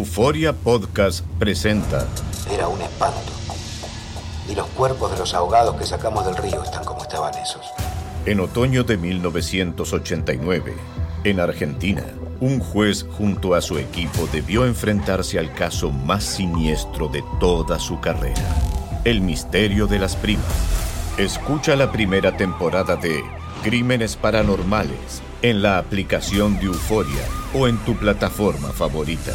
Euforia Podcast presenta. Era un espanto. Y los cuerpos de los ahogados que sacamos del río están como estaban esos. En otoño de 1989, en Argentina, un juez junto a su equipo debió enfrentarse al caso más siniestro de toda su carrera, el misterio de las primas. Escucha la primera temporada de Crímenes Paranormales en la aplicación de Euforia o en tu plataforma favorita.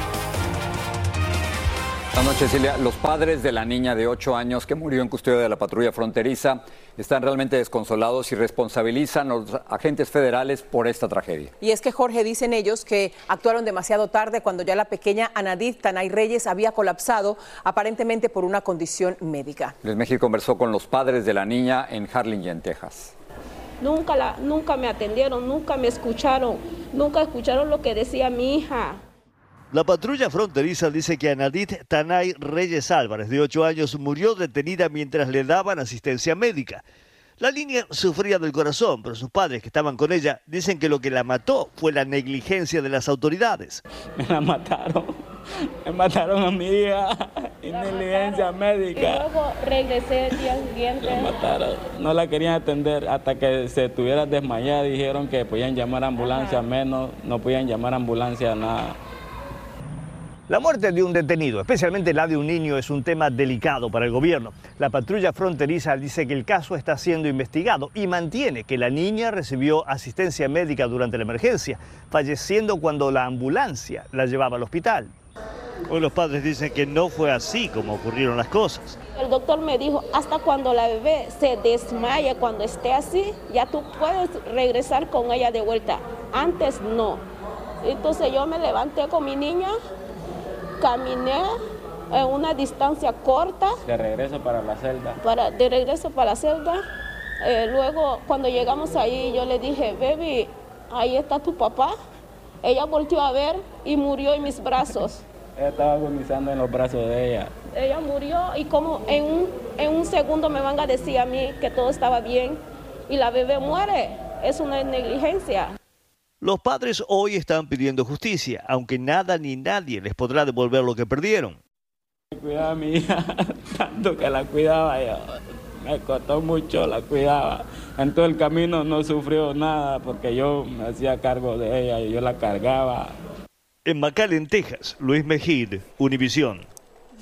Esta noche, Cecilia, los padres de la niña de 8 años que murió en custodia de la patrulla fronteriza están realmente desconsolados y responsabilizan a los agentes federales por esta tragedia. Y es que, Jorge, dicen ellos que actuaron demasiado tarde cuando ya la pequeña Anadith Tanay Reyes había colapsado, aparentemente por una condición médica. Luis México conversó con los padres de la niña en Harlingen, Texas. Nunca, la, nunca me atendieron, nunca me escucharon, nunca escucharon lo que decía mi hija. La patrulla fronteriza dice que Anadith Tanay Reyes Álvarez, de 8 años, murió detenida mientras le daban asistencia médica. La niña sufría del corazón, pero sus padres que estaban con ella dicen que lo que la mató fue la negligencia de las autoridades. Me la mataron. Me mataron a mi hija. Negligencia médica. Y luego regresé el día siguiente. La mataron. No la querían atender hasta que se estuviera desmayada. Dijeron que podían llamar a ambulancia menos, no podían llamar a ambulancia nada. La muerte de un detenido, especialmente la de un niño, es un tema delicado para el gobierno. La patrulla fronteriza dice que el caso está siendo investigado y mantiene que la niña recibió asistencia médica durante la emergencia, falleciendo cuando la ambulancia la llevaba al hospital. Hoy los padres dicen que no fue así como ocurrieron las cosas. El doctor me dijo, hasta cuando la bebé se desmaye, cuando esté así, ya tú puedes regresar con ella de vuelta. Antes no. Entonces yo me levanté con mi niña, caminé en una distancia corta. De regreso para la celda. Para, de regreso para la celda. Eh, luego, cuando llegamos ahí, yo le dije, baby, ahí está tu papá. Ella volteó a ver y murió en mis brazos. ella estaba agonizando en los brazos de ella. Ella murió y como en un, en un segundo me van a decir a mí que todo estaba bien y la bebé muere. Es una negligencia. Los padres hoy están pidiendo justicia, aunque nada ni nadie les podrá devolver lo que perdieron. Cuidaba a mi hija, tanto que la cuidaba yo. Me costó mucho, la cuidaba. En todo el camino no sufrió nada porque yo me hacía cargo de ella y yo la cargaba. En McAllen, Texas, Luis Mejid, Univisión.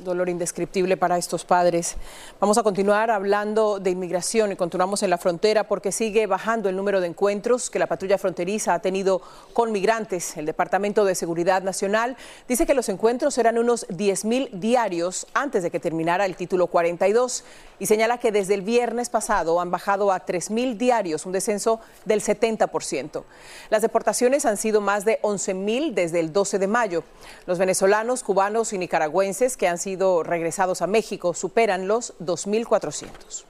Dolor indescriptible para estos padres. Vamos a continuar hablando de inmigración y continuamos en la frontera porque sigue bajando el número de encuentros que la patrulla fronteriza ha tenido con migrantes. El Departamento de Seguridad Nacional dice que los encuentros eran unos 10 mil diarios antes de que terminara el título 42 y señala que desde el viernes pasado han bajado a 3 mil diarios, un descenso del 70%. Las deportaciones han sido más de 11 mil desde el 12 de mayo. Los venezolanos, cubanos y nicaragüenses que han sido regresados a México superan los 2.400.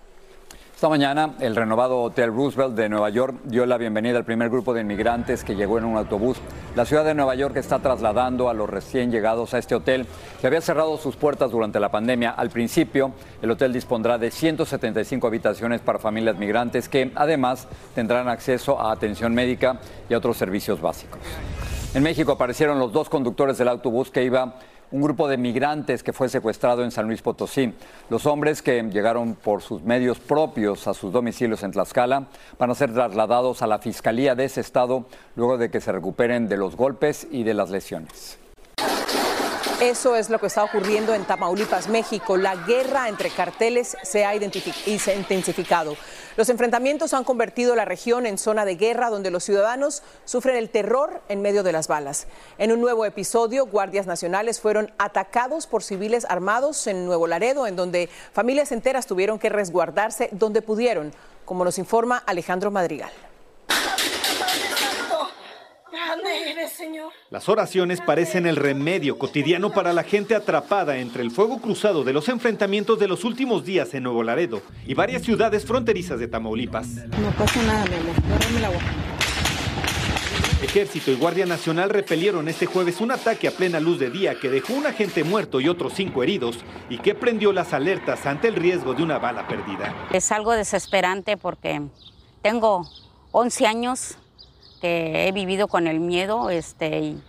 Esta mañana, el renovado Hotel Roosevelt de Nueva York dio la bienvenida al primer grupo de inmigrantes que llegó en un autobús. La ciudad de Nueva York está trasladando a los recién llegados a este hotel, que había cerrado sus puertas durante la pandemia. Al principio, el hotel dispondrá de 175 habitaciones para familias migrantes que, además, tendrán acceso a atención médica y a otros servicios básicos. En México aparecieron los dos conductores del autobús que iba un grupo de migrantes que fue secuestrado en San Luis Potosí. Los hombres que llegaron por sus medios propios a sus domicilios en Tlaxcala van a ser trasladados a la Fiscalía de ese estado luego de que se recuperen de los golpes y de las lesiones. Eso es lo que está ocurriendo en Tamaulipas, México. La guerra entre carteles se ha intensificado. Los enfrentamientos han convertido la región en zona de guerra donde los ciudadanos sufren el terror en medio de las balas. En un nuevo episodio, guardias nacionales fueron atacados por civiles armados en Nuevo Laredo, en donde familias enteras tuvieron que resguardarse donde pudieron, como nos informa Alejandro Madrigal. Señor. Las oraciones parecen el remedio cotidiano para la gente atrapada entre el fuego cruzado de los enfrentamientos de los últimos días en Nuevo Laredo y varias ciudades fronterizas de Tamaulipas. No pasa nada, mi amor. el agua. Ejército y Guardia Nacional repelieron este jueves un ataque a plena luz de día que dejó un agente muerto y otros cinco heridos y que prendió las alertas ante el riesgo de una bala perdida. Es algo desesperante porque tengo 11 años que he vivido con el miedo este, y,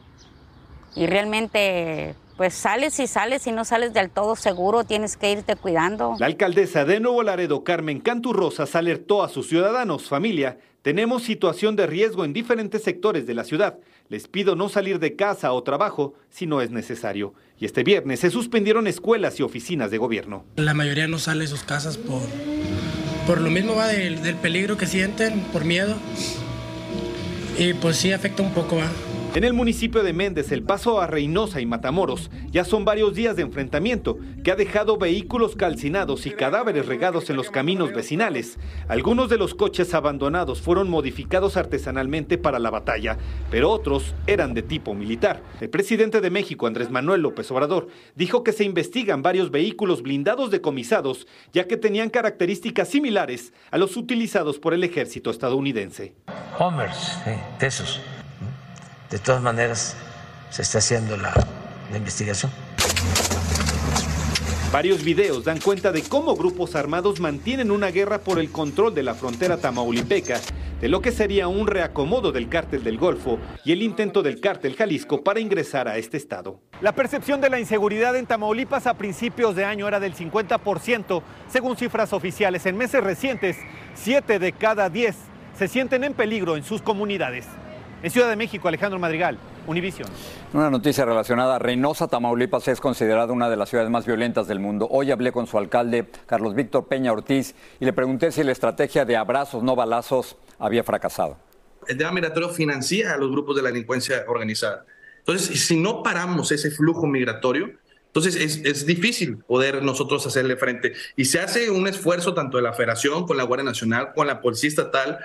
y realmente pues sales y sales y no sales del todo seguro, tienes que irte cuidando. La alcaldesa de Nuevo Laredo, Carmen Canturrosas, alertó a sus ciudadanos, familia, tenemos situación de riesgo en diferentes sectores de la ciudad. Les pido no salir de casa o trabajo si no es necesario. Y este viernes se suspendieron escuelas y oficinas de gobierno. La mayoría no sale de sus casas por, por lo mismo va del, del peligro que sienten, por miedo. Y pues sí afecta un poco, ¿va? En el municipio de Méndez, el paso a Reynosa y Matamoros, ya son varios días de enfrentamiento que ha dejado vehículos calcinados y cadáveres regados en los caminos vecinales. Algunos de los coches abandonados fueron modificados artesanalmente para la batalla, pero otros eran de tipo militar. El presidente de México, Andrés Manuel López Obrador, dijo que se investigan varios vehículos blindados decomisados, ya que tenían características similares a los utilizados por el ejército estadounidense. Homers, de esos de todas maneras, se está haciendo la, la investigación. Varios videos dan cuenta de cómo grupos armados mantienen una guerra por el control de la frontera tamaulipeca, de lo que sería un reacomodo del cártel del Golfo y el intento del cártel Jalisco para ingresar a este estado. La percepción de la inseguridad en Tamaulipas a principios de año era del 50%, según cifras oficiales. En meses recientes, 7 de cada 10 se sienten en peligro en sus comunidades. En Ciudad de México, Alejandro Madrigal, Univision. Una noticia relacionada. Reynosa, Tamaulipas es considerada una de las ciudades más violentas del mundo. Hoy hablé con su alcalde, Carlos Víctor Peña Ortiz, y le pregunté si la estrategia de abrazos, no balazos, había fracasado. El tema migratorio financia a los grupos de la delincuencia organizada. Entonces, si no paramos ese flujo migratorio, entonces es, es, difícil poder nosotros hacerle frente. Y se hace un esfuerzo tanto de la Federación, con la Guardia Nacional, con la Policía Estatal,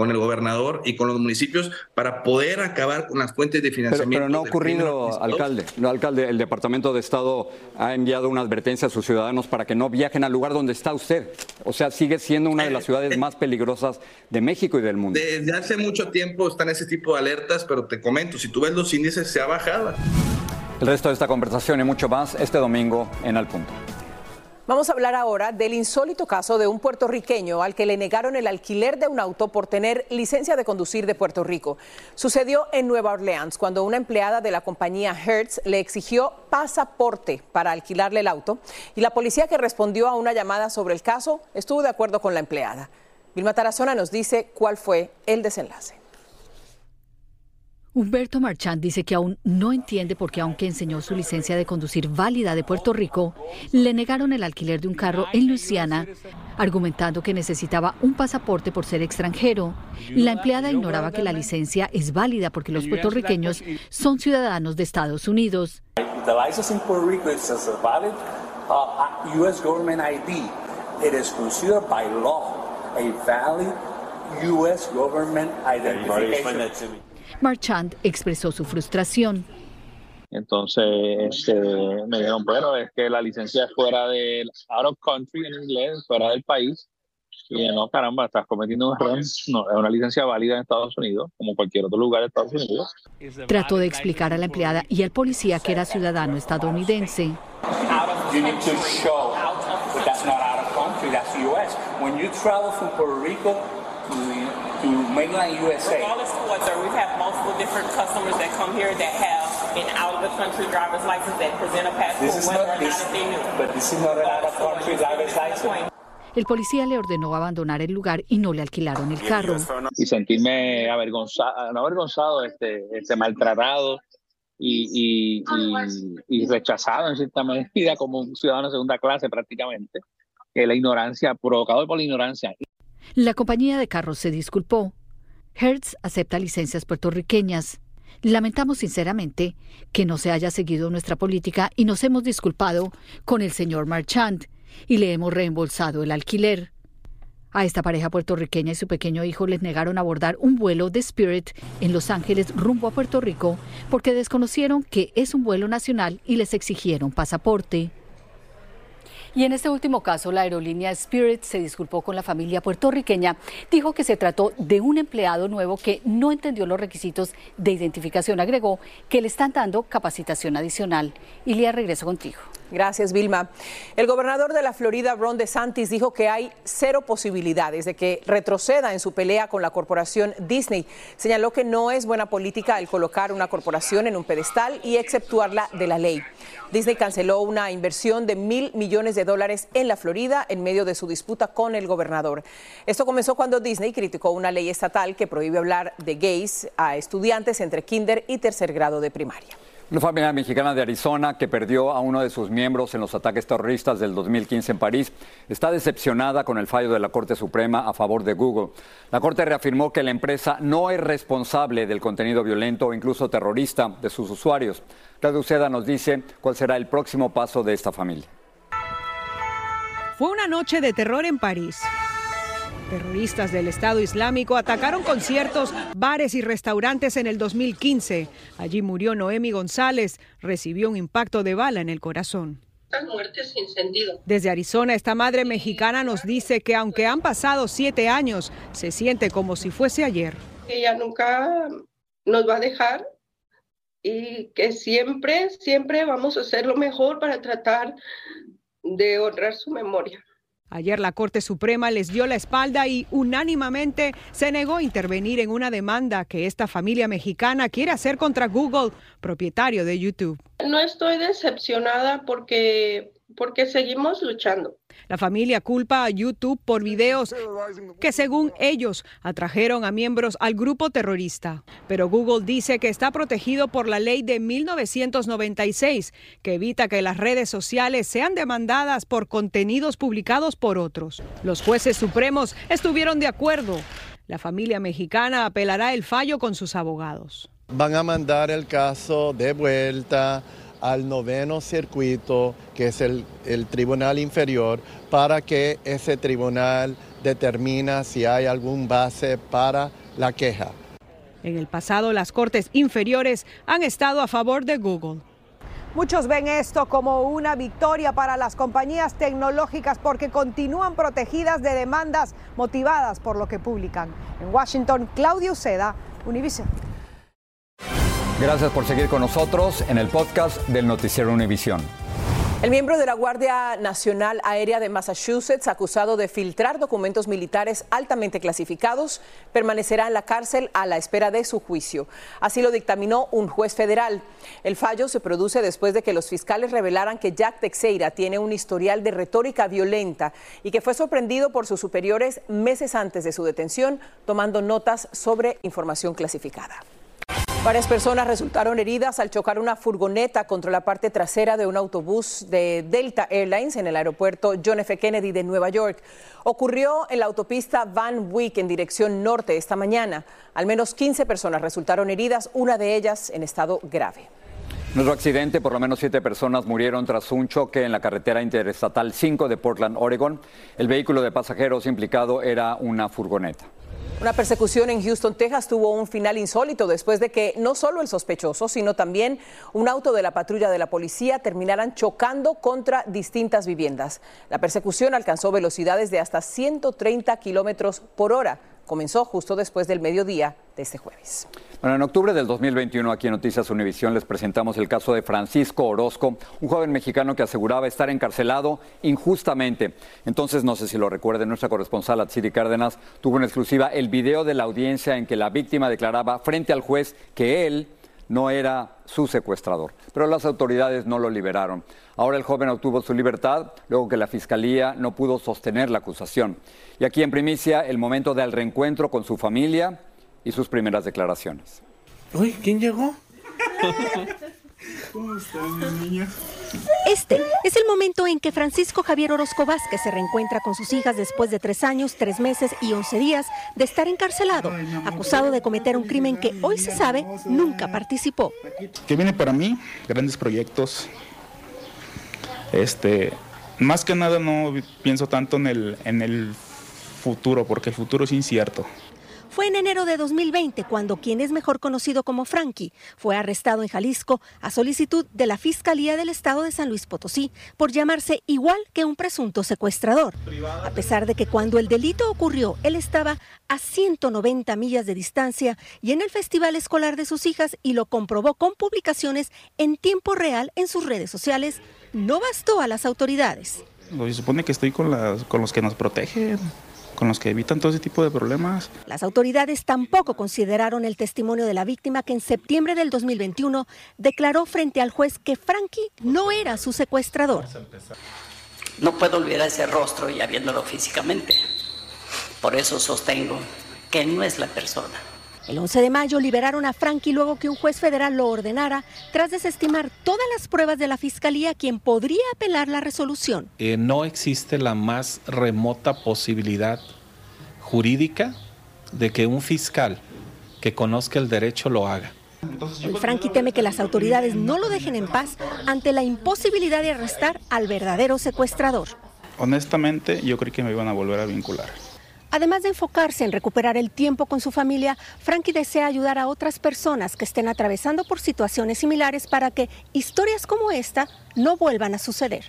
con el gobernador y con los municipios para poder acabar con las fuentes de financiamiento. Pero, pero no ha ocurrido, alcalde. No, alcalde, el Departamento de Estado ha enviado una advertencia a sus ciudadanos para que no viajen al lugar donde está usted. O sea, sigue siendo una de las ciudades más peligrosas de México y del mundo. Desde hace mucho tiempo están ese tipo de alertas, pero te comento, si tú ves los índices, se ha bajado. El resto de esta conversación y mucho más este domingo en Al Punto. Vamos a hablar ahora del insólito caso de un puertorriqueño al que le negaron el alquiler de un auto por tener licencia de conducir de Puerto Rico. Sucedió en Nueva Orleans cuando una empleada de la compañía Hertz le exigió pasaporte para alquilarle el auto y la policía que respondió a una llamada sobre el caso estuvo de acuerdo con la empleada. Vilma Tarazona nos dice cuál fue el desenlace. Humberto Marchand dice que aún no entiende por qué, aunque enseñó su licencia de conducir válida de Puerto Rico, le negaron el alquiler de un carro en Luisiana, argumentando que necesitaba un pasaporte por ser extranjero. La empleada ignoraba que la licencia es válida porque los puertorriqueños son ciudadanos de Estados Unidos. Marchand expresó su frustración. Entonces este, me dijeron, bueno, es que la licencia es fuera del out of country en inglés, fuera del país. Y no, caramba, estás cometiendo un error. No, es una licencia válida en Estados Unidos, como cualquier otro lugar de Estados Unidos. Trató de explicar a la empleada y al policía que era ciudadano estadounidense. When you travel from Puerto Rico to, to mainland USA. We have multiple different customers that come here that have an out of the country driver's license that present a passport, This is whether not or this, not if they knew. but this is not an out of country driver's license. El policía le ordenó abandonar el lugar y no le alquilaron el carro. Y sentirme avergonzado, no avergonzado, este, este maltratado y, y, y, y rechazado en cierta medida como un ciudadano de segunda clase prácticamente. Que la ignorancia, provocado por la ignorancia. La compañía de carros se disculpó. Hertz acepta licencias puertorriqueñas. Lamentamos sinceramente que no se haya seguido nuestra política y nos hemos disculpado con el señor Marchand y le hemos reembolsado el alquiler. A esta pareja puertorriqueña y su pequeño hijo les negaron abordar un vuelo de Spirit en Los Ángeles rumbo a Puerto Rico porque desconocieron que es un vuelo nacional y les exigieron pasaporte. Y en este último caso, la aerolínea Spirit se disculpó con la familia puertorriqueña. Dijo que se trató de un empleado nuevo que no entendió los requisitos de identificación. Agregó que le están dando capacitación adicional. Ilia, regreso contigo. Gracias, Vilma. El gobernador de la Florida, Ron DeSantis, dijo que hay cero posibilidades de que retroceda en su pelea con la corporación Disney. Señaló que no es buena política el colocar una corporación en un pedestal y exceptuarla de la ley. Disney canceló una inversión de mil millones de dólares en la Florida en medio de su disputa con el gobernador. Esto comenzó cuando Disney criticó una ley estatal que prohíbe hablar de gays a estudiantes entre kinder y tercer grado de primaria. Una familia mexicana de Arizona que perdió a uno de sus miembros en los ataques terroristas del 2015 en París está decepcionada con el fallo de la Corte Suprema a favor de Google. La Corte reafirmó que la empresa no es responsable del contenido violento o incluso terrorista de sus usuarios. Claudia Uceda nos dice cuál será el próximo paso de esta familia. Fue una noche de terror en París. Terroristas del Estado Islámico atacaron conciertos, bares y restaurantes en el 2015. Allí murió Noemi González, recibió un impacto de bala en el corazón. muertes sin sentido. Desde Arizona, esta madre mexicana nos dice que aunque han pasado siete años, se siente como si fuese ayer. Ella nunca nos va a dejar y que siempre, siempre vamos a hacer lo mejor para tratar de honrar su memoria. Ayer la Corte Suprema les dio la espalda y unánimamente se negó a intervenir en una demanda que esta familia mexicana quiere hacer contra Google, propietario de YouTube. No estoy decepcionada porque porque seguimos luchando. La familia culpa a YouTube por videos que según ellos atrajeron a miembros al grupo terrorista. Pero Google dice que está protegido por la ley de 1996 que evita que las redes sociales sean demandadas por contenidos publicados por otros. Los jueces supremos estuvieron de acuerdo. La familia mexicana apelará el fallo con sus abogados. Van a mandar el caso de vuelta al noveno circuito, que es el, tribunal inferior, para que ese tribunal determina si hay algún base para la queja. En el pasado, las cortes inferiores han estado a favor de Google. Muchos ven esto como una victoria para las compañías tecnológicas porque continúan protegidas de demandas motivadas por lo que publican. En Washington, Claudio Uceda, Univision. Gracias por seguir con nosotros en el podcast del Noticiero Univisión. El miembro de la Guardia Nacional Aérea de Massachusetts, acusado de filtrar documentos militares altamente clasificados, permanecerá en la cárcel a la espera de su juicio. Así lo dictaminó un juez federal. El fallo se produce después de que los fiscales revelaran que Jack Teixeira tiene un historial de retórica violenta y que fue sorprendido por sus superiores meses antes de su detención, tomando notas sobre información clasificada. Varias personas resultaron heridas al chocar una furgoneta contra la parte trasera de un autobús de Delta Airlines en el aeropuerto John F. Kennedy de Nueva York. Ocurrió en la autopista Van Wyck en dirección norte esta mañana. Al menos 15 personas resultaron heridas, una de ellas en estado grave. En otro accidente, por lo menos siete personas murieron tras un choque en la carretera interestatal 5 de Portland, Oregon. El vehículo de pasajeros implicado era una furgoneta. Una persecución en Houston, Texas tuvo un final insólito después de que no solo el sospechoso, sino también un auto de la patrulla de la policía terminaran chocando contra distintas viviendas. La persecución alcanzó velocidades de hasta 130 kilómetros por hora comenzó justo después del mediodía de este jueves. Bueno, en octubre del 2021 aquí en Noticias Univisión les presentamos el caso de Francisco Orozco, un joven mexicano que aseguraba estar encarcelado injustamente. Entonces, no sé si lo recuerden, nuestra corresponsal Atsiri Cárdenas tuvo en exclusiva el video de la audiencia en que la víctima declaraba frente al juez que él no era su secuestrador, pero las autoridades no lo liberaron. Ahora el joven obtuvo su libertad luego que la fiscalía no pudo sostener la acusación. Y aquí en primicia el momento del reencuentro con su familia y sus primeras declaraciones. Uy, ¿quién llegó? ¿Cómo están, mis niños? Este es el momento en que Francisco Javier Orozco Vázquez se reencuentra con sus hijas después de tres años, tres meses y once días de estar encarcelado, acusado de cometer un crimen que hoy se sabe nunca participó. ¿Qué viene para mí? Grandes proyectos. Este, más que nada no pienso tanto en el, en el futuro, porque el futuro es incierto. Fue en enero de 2020 cuando quien es mejor conocido como Frankie fue arrestado en Jalisco a solicitud de la Fiscalía del Estado de San Luis Potosí por llamarse igual que un presunto secuestrador. A pesar de que cuando el delito ocurrió él estaba a 190 millas de distancia y en el festival escolar de sus hijas y lo comprobó con publicaciones en tiempo real en sus redes sociales, no bastó a las autoridades. Se supone que estoy con los que nos protegen con los que evitan todo ese tipo de problemas. Las autoridades tampoco consideraron el testimonio de la víctima que en septiembre del 2021 declaró frente al juez que Frankie no era su secuestrador. No puedo olvidar ese rostro ya viéndolo físicamente. Por eso sostengo que no es la persona. El 11 de mayo liberaron a Frankie luego que un juez federal lo ordenara tras desestimar todas las pruebas de la fiscalía quien podría apelar la resolución. Eh, no existe la más remota posibilidad jurídica de que un fiscal que conozca el derecho lo haga. El Frankie teme que las autoridades no lo dejen en paz ante la imposibilidad de arrestar al verdadero secuestrador. Honestamente, yo creí que me iban a volver a vincular. Además de enfocarse en recuperar el tiempo con su familia, Frankie desea ayudar a otras personas que estén atravesando por situaciones similares para que historias como esta no vuelvan a suceder.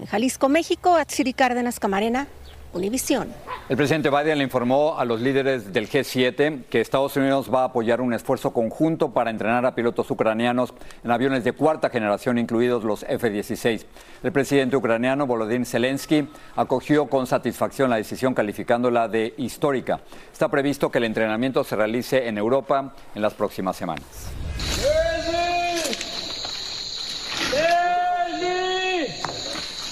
En Jalisco, México, Atsiri Cárdenas Camarena, Univisión. El presidente Biden le informó a los líderes del G7 que Estados Unidos va a apoyar un esfuerzo conjunto para entrenar a pilotos ucranianos en aviones de cuarta generación, incluidos los F-16. El presidente ucraniano Volodymyr Zelensky acogió con satisfacción la decisión calificándola de histórica. Está previsto que el entrenamiento se realice en Europa en las próximas semanas.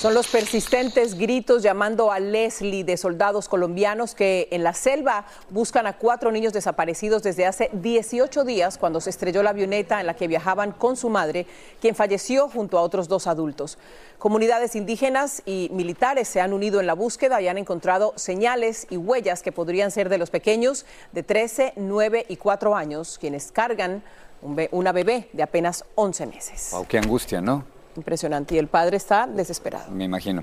Son los persistentes gritos llamando a Leslie de soldados colombianos que en la selva buscan a cuatro niños desaparecidos desde hace 18 días cuando se estrelló la avioneta en la que viajaban con su madre, quien falleció junto a otros dos adultos. Comunidades indígenas y militares se han unido en la búsqueda y han encontrado señales y huellas que podrían ser de los pequeños de 13, 9 y 4 años, quienes cargan una bebé de apenas 11 meses. Wow, qué angustia, ¿no? Impresionante. Y el padre está desesperado. Me imagino.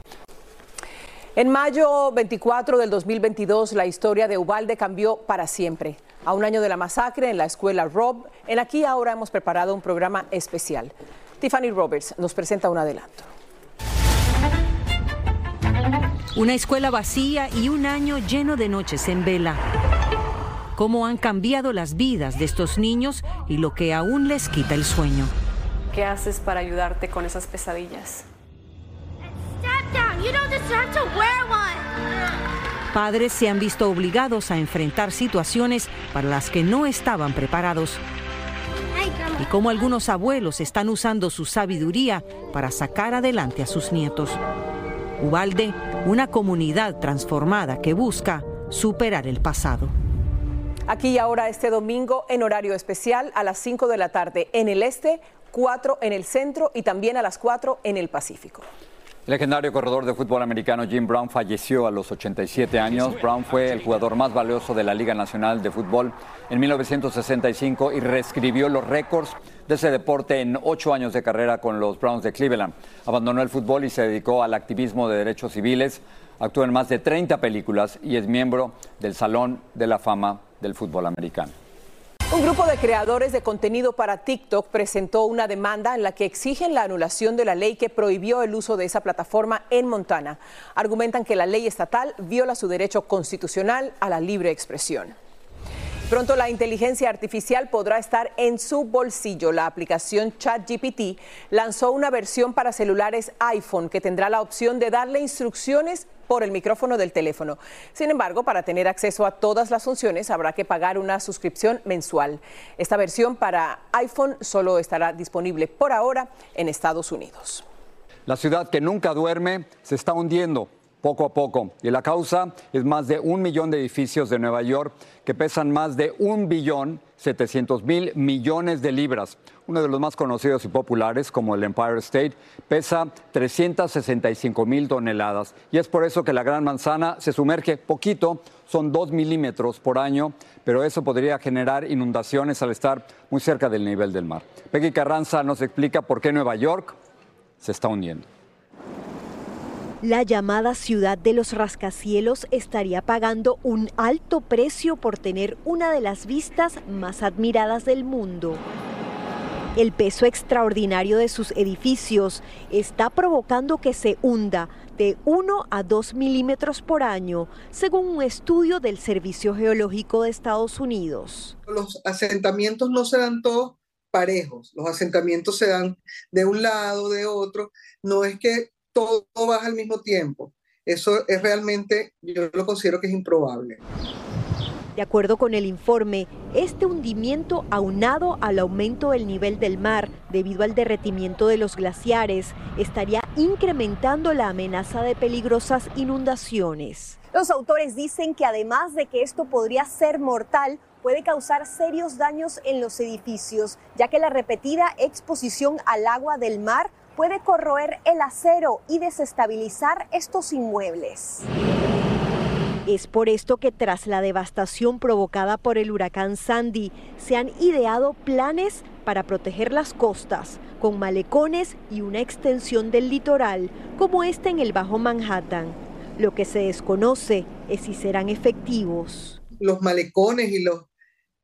En mayo 24 del 2022, la historia de Ubalde cambió para siempre. A un año de la masacre en la escuela Rob, en Aquí Ahora hemos preparado un programa especial. Tiffany Roberts nos presenta un adelanto. Una escuela vacía y un año lleno de noches en vela. Cómo han cambiado las vidas de estos niños y lo que aún les quita el sueño. ¿Qué haces para ayudarte con esas pesadillas? Padres se han visto obligados a enfrentar situaciones para las que no estaban preparados. Y cómo algunos abuelos están usando su sabiduría para sacar adelante a sus nietos. Ubalde, una comunidad transformada que busca superar el pasado. Aquí y ahora este domingo en horario especial a las 5 de la tarde en el este, 4 en el centro y también a las 4 en el Pacífico. El legendario corredor de fútbol americano Jim Brown falleció a los 87 años. Brown fue el jugador más valioso de la Liga Nacional de Fútbol en 1965 y reescribió los récords de ese deporte en ocho años de carrera con los Browns de Cleveland. Abandonó el fútbol y se dedicó al activismo de derechos civiles. Actuó en más de 30 películas y es miembro del Salón de la Fama del Fútbol Americano. Un grupo de creadores de contenido para TikTok presentó una demanda en la que exigen la anulación de la ley que prohibió el uso de esa plataforma en Montana. Argumentan que la ley estatal viola su derecho constitucional a la libre expresión. Pronto la inteligencia artificial podrá estar en su bolsillo. La aplicación ChatGPT lanzó una versión para celulares iPhone que tendrá la opción de darle instrucciones por el micrófono del teléfono. Sin embargo, para tener acceso a todas las funciones habrá que pagar una suscripción mensual. Esta versión para iPhone solo estará disponible por ahora en Estados Unidos. La ciudad que nunca duerme se está hundiendo poco a poco. Y la causa es más de un millón de edificios de Nueva York que pesan más de un billón 700 mil millones de libras. Uno de los más conocidos y populares, como el Empire State, pesa 365 mil toneladas. Y es por eso que la Gran Manzana se sumerge poquito, son dos milímetros por año, pero eso podría generar inundaciones al estar muy cerca del nivel del mar. Peggy Carranza nos explica por qué Nueva York se está hundiendo. La llamada ciudad de los rascacielos estaría pagando un alto precio por tener una de las vistas más admiradas del mundo. El peso extraordinario de sus edificios está provocando que se hunda de 1 a 2 milímetros por año, según un estudio del Servicio Geológico de Estados Unidos. Los asentamientos no se dan todos parejos, los asentamientos se dan de un lado, de otro, no es que todo baja al mismo tiempo. Eso es realmente, yo lo considero que es improbable. De acuerdo con el informe, este hundimiento aunado al aumento del nivel del mar debido al derretimiento de los glaciares estaría incrementando la amenaza de peligrosas inundaciones. Los autores dicen que además de que esto podría ser mortal, puede causar serios daños en los edificios, ya que la repetida exposición al agua del mar puede corroer el acero y desestabilizar estos inmuebles. Es por esto que tras la devastación provocada por el huracán Sandy, se han ideado planes para proteger las costas, con malecones y una extensión del litoral, como este en el Bajo Manhattan. Lo que se desconoce es si serán efectivos. Los malecones y los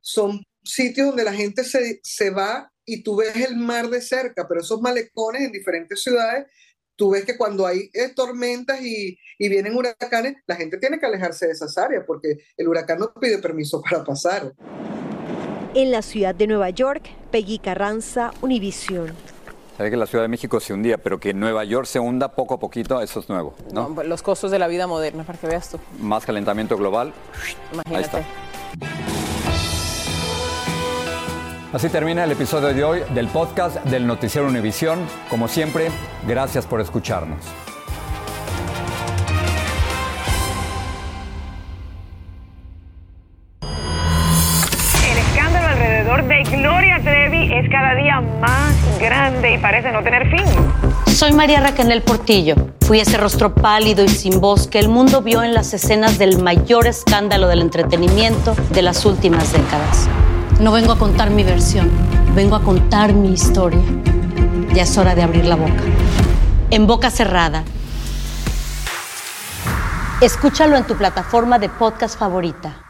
son sitios donde la gente se, se va y tú ves el mar de cerca, pero esos malecones en diferentes ciudades tú ves que cuando hay eh, tormentas y, y, vienen huracanes, la gente tiene que alejarse de esas áreas porque el huracán no pide permiso para pasar. En la ciudad de Nueva York, Peggy Carranza, Univisión. Sabe que la Ciudad de México se hundía, pero que Nueva York se hunda poco a poquito, eso es nuevo, ¿no? no los costos de la vida moderna, para que veas tú. Más calentamiento global. Imagínate. Ahí está. Así termina el episodio de hoy del podcast del Noticiero Univisión. Como siempre, gracias por escucharnos. El escándalo alrededor de Gloria Trevi es cada día más grande y parece no tener fin. Soy María Raquel Portillo. Fui ese rostro pálido y sin voz que el mundo vio en las escenas del mayor escándalo del entretenimiento de las últimas décadas. No vengo a contar mi versión, vengo a contar mi historia. Ya es hora de abrir la boca. En boca cerrada. Escúchalo en tu plataforma de podcast favorita.